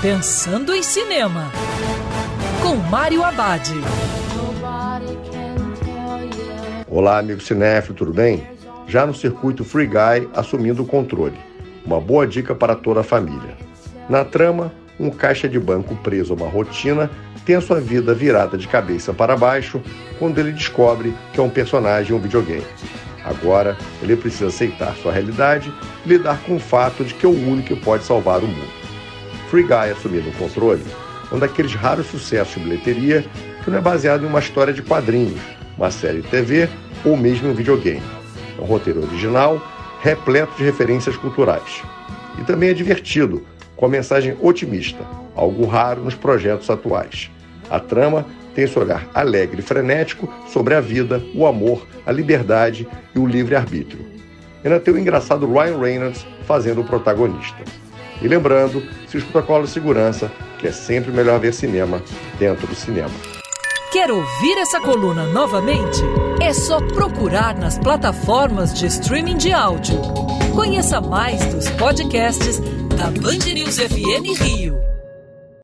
Pensando em Cinema, com Mário Abad. Olá, amigo cinéfilo, tudo bem? Já no circuito Free Guy assumindo o controle. Uma boa dica para toda a família. Na trama, um caixa de banco preso a uma rotina tem a sua vida virada de cabeça para baixo quando ele descobre que é um personagem em um videogame. Agora, ele precisa aceitar sua realidade e lidar com o fato de que é o único que pode salvar o mundo. Free Guy assumindo o controle um daqueles raros sucessos de bilheteria que não é baseado em uma história de quadrinhos, uma série de TV ou mesmo um videogame. É um roteiro original, repleto de referências culturais. E também é divertido, com a mensagem otimista, algo raro nos projetos atuais. A trama tem esse olhar alegre e frenético sobre a vida, o amor, a liberdade e o livre-arbítrio. Ainda tem o engraçado Ryan Reynolds fazendo o protagonista. E lembrando, seus protocolos de segurança, que é sempre melhor ver cinema dentro do cinema. Quer ouvir essa coluna novamente? É só procurar nas plataformas de streaming de áudio. Conheça mais dos podcasts da Band News FM Rio.